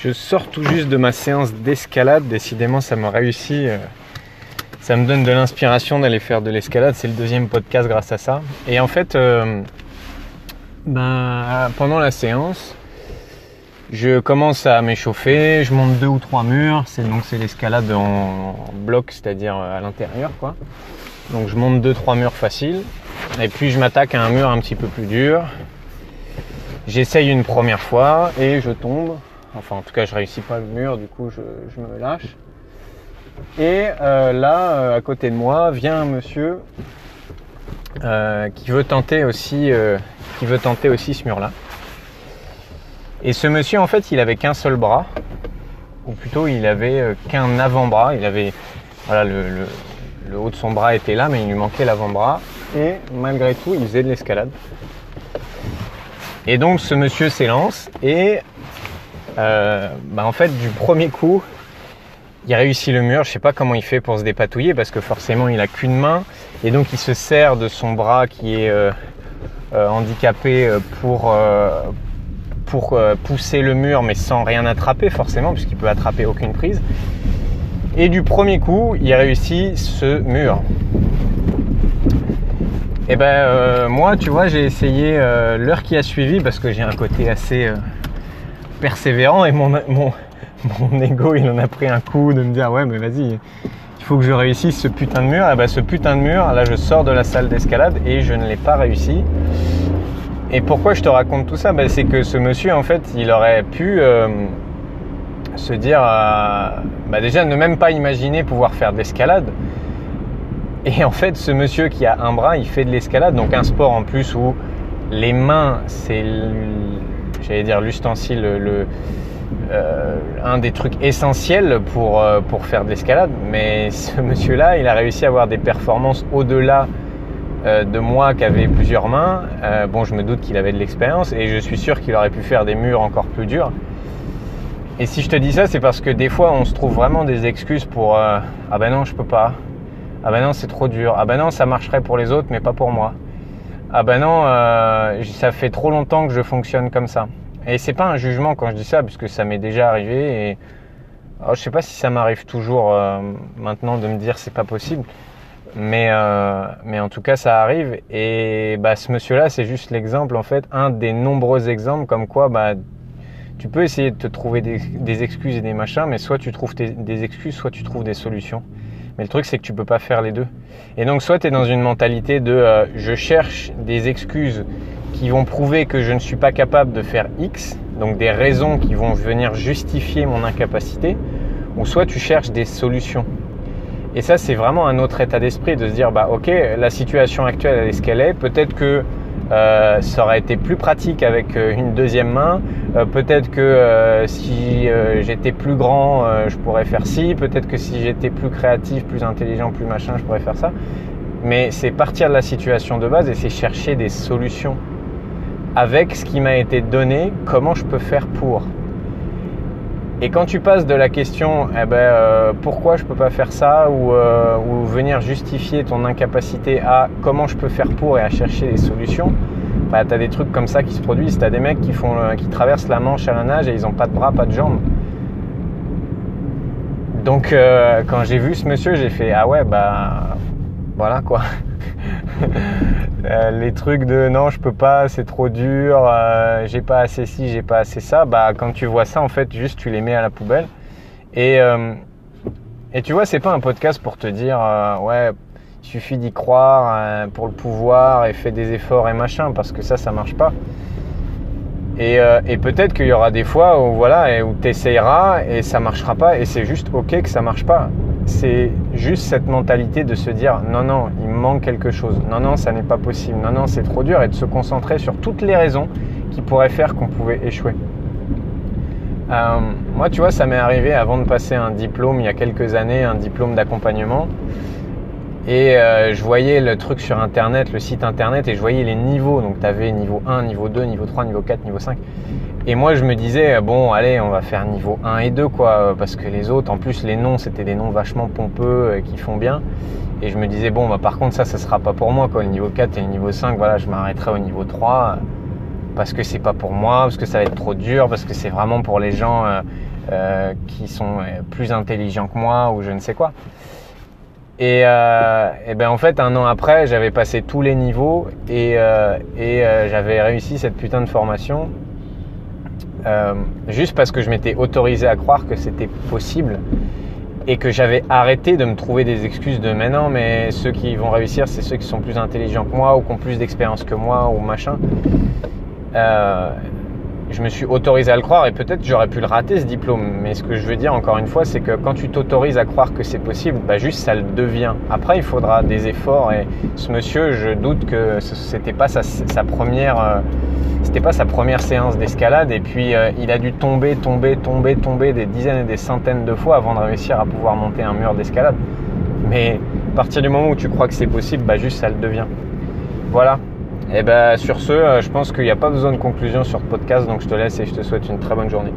Je sors tout juste de ma séance d'escalade. Décidément, ça m'a réussi. Euh, ça me donne de l'inspiration d'aller faire de l'escalade. C'est le deuxième podcast grâce à ça. Et en fait, euh, ben, pendant la séance, je commence à m'échauffer. Je monte deux ou trois murs. C'est donc c'est l'escalade en, bloc, c'est-à-dire à l'intérieur. Donc je monte deux trois murs faciles. Et puis je m'attaque à un mur un petit peu plus dur. J'essaye une première fois et je tombe. Enfin, en tout cas, je réussis pas le mur, du coup, je, me lâche. Et euh, là, euh, à côté de moi, vient un monsieur euh, qui veut tenter aussi, ce mur-là. Et ce monsieur, en fait, il avait qu'un seul bras, ou plutôt, il avait qu'un avant-bras. Il avait, voilà, le haut de son bras était là, mais il lui manquait l'avant-bras. Et malgré tout, il faisait de l'escalade. Et donc, ce monsieur s'élance et euh, bah, en fait, du premier coup, il réussit le mur. Je sais pas comment il fait pour se dépatouiller parce que forcément, il a qu'une main et donc il se sert de son bras qui est euh, euh, handicapé pour pour pousser le mur, mais sans rien attraper forcément puisqu'il peut attraper aucune prise. Et du premier coup, il réussit ce mur. Et ben moi, tu vois, j'ai essayé l'heure qui a suivi parce que j'ai un côté assez persévérant et mon, mon, ego il en a pris un coup de me dire ouais mais vas-y il faut que je réussisse ce putain de mur. Et ben ce putain de mur là je sors de la salle d'escalade et je ne l'ai pas réussi. Et pourquoi je te raconte tout ça? Ben, c'est que ce monsieur en fait il aurait pu euh, se dire bah, déjà ne même pas imaginer pouvoir faire de l'escalade. Et en fait ce monsieur qui a un bras il fait de l'escalade. Donc un sport en plus où les mains c'est j'allais dire l'ustensile, le, euh, un des trucs essentiels pour, euh, pour faire de l'escalade. Mais ce monsieur-là, il a réussi à avoir des performances au-delà euh, de moi qui avait plusieurs mains. bon, je me doute qu'il avait de l'expérience et je suis sûr qu'il aurait pu faire des murs encore plus durs. Et si je te dis ça, c'est parce que des fois, on se trouve vraiment des excuses pour ah ben non, je peux pas. Ah ben non, c'est trop dur. Ah ben non, ça marcherait pour les autres, mais pas pour moi ah ben non, euh, ça fait trop longtemps que je fonctionne comme ça. Et c'est pas un jugement quand je dis ça, puisque ça m'est déjà arrivé. Et oh, je sais pas si ça m'arrive toujours euh, maintenant de me dire c'est pas possible, mais euh, mais en tout cas ça arrive. Et bah ce monsieur-là, c'est juste l'exemple en fait, un des nombreux exemples comme quoi bah tu peux essayer de te trouver des, excuses et des machins, mais soit tu trouves des excuses, soit tu trouves des solutions. Mais le truc, c'est que tu peux pas faire les deux. Et donc, soit tu es dans une mentalité de euh, je cherche des excuses qui vont prouver que je ne suis pas capable de faire X, donc des raisons qui vont venir justifier mon incapacité, ou soit tu cherches des solutions. Et ça, c'est vraiment un autre état d'esprit de se dire, bah ok, la situation actuelle, elle est ce qu'elle est. Peut-être que euh, ça aurait été plus pratique avec euh, une deuxième main. Euh, peut-être que si j'étais plus grand, je pourrais faire ci. Peut-être que si j'étais plus créatif, plus intelligent, plus machin, je pourrais faire ça. Mais c'est partir de la situation de base et c'est chercher des solutions avec ce qui m'a été donné, comment je peux faire pour? Et quand tu passes de la question, eh ben, euh, pourquoi je peux pas faire ça, ou, euh, ou, venir justifier ton incapacité à comment je peux faire pour et à chercher des solutions, bah, tu as des trucs comme ça qui se produisent. Tu as des mecs qui, font, qui traversent la Manche à la nage et ils ont pas de bras, pas de jambes. Donc euh, quand j'ai vu ce monsieur, j'ai fait ah ouais bah voilà quoi. Euh, les trucs de non je peux pas c'est trop dur euh, j'ai pas assez ci j'ai pas assez ça bah quand tu vois ça en fait juste tu les mets à la poubelle. Et euh, et tu vois c'est pas un podcast pour te dire ouais il suffit d'y croire pour le pouvoir et fais des efforts et machin parce que ça ça marche pas. Et, et peut-être qu'il y aura des fois où voilà où tu et ça marchera pas et c'est juste ok que ça marche pas c'est juste cette mentalité de se dire non, non, il manque quelque chose, non, non, ça n'est pas possible, non, non, c'est trop dur, et de se concentrer sur toutes les raisons qui pourraient faire qu'on pouvait échouer. Euh, moi, tu vois, ça m'est arrivé avant de passer un diplôme il y a quelques années, un diplôme d'accompagnement. Et euh, je voyais le truc sur Internet, le site Internet, et je voyais les niveaux. Donc, tu niveau 1, niveau 2, niveau 3, niveau 4, niveau 5. Et moi, je me disais, bon, allez, on va faire niveau 1 et 2, quoi. Parce que les autres, en plus, les noms, c'était des noms vachement pompeux euh, qui font bien. Et je me disais, bon, bah, par contre, ça, ça sera pas pour moi, quoi. Le niveau 4 et le niveau 5, voilà, je m'arrêterai au niveau 3. parce que c'est pas pour moi, parce que ça va être trop dur, parce que c'est vraiment pour les gens qui sont plus intelligents que moi ou je ne sais quoi. Et, et, ben en fait, un an après, j'avais passé tous les niveaux et, et j'avais réussi cette putain de formation euh, juste parce que je m'étais autorisé à croire que c'était possible et que j'avais arrêté de me trouver des excuses de mais non, mais ceux qui vont réussir, c'est ceux qui sont plus intelligents que moi ou qui ont plus d'expérience que moi ou machin. Je me suis autorisé à le croire et peut-être j'aurais pu le rater ce diplôme. Mais ce que je veux dire encore une fois, c'est que quand tu t'autorises à croire que c'est possible, bah juste ça le devient. Après, il faudra des efforts et ce monsieur, je doute que c'était pas sa, première, euh, c'était pas sa première séance d'escalade et puis euh, il a dû tomber, tomber, tomber, tomber des dizaines et des centaines de fois avant de réussir à pouvoir monter un mur d'escalade. Mais à partir du moment où tu crois que c'est possible, bah juste ça le devient. Voilà. Et eh bien sur ce, euh, je pense qu'il n'y a pas besoin de conclusion sur le podcast, donc je te laisse et je te souhaite une très bonne journée.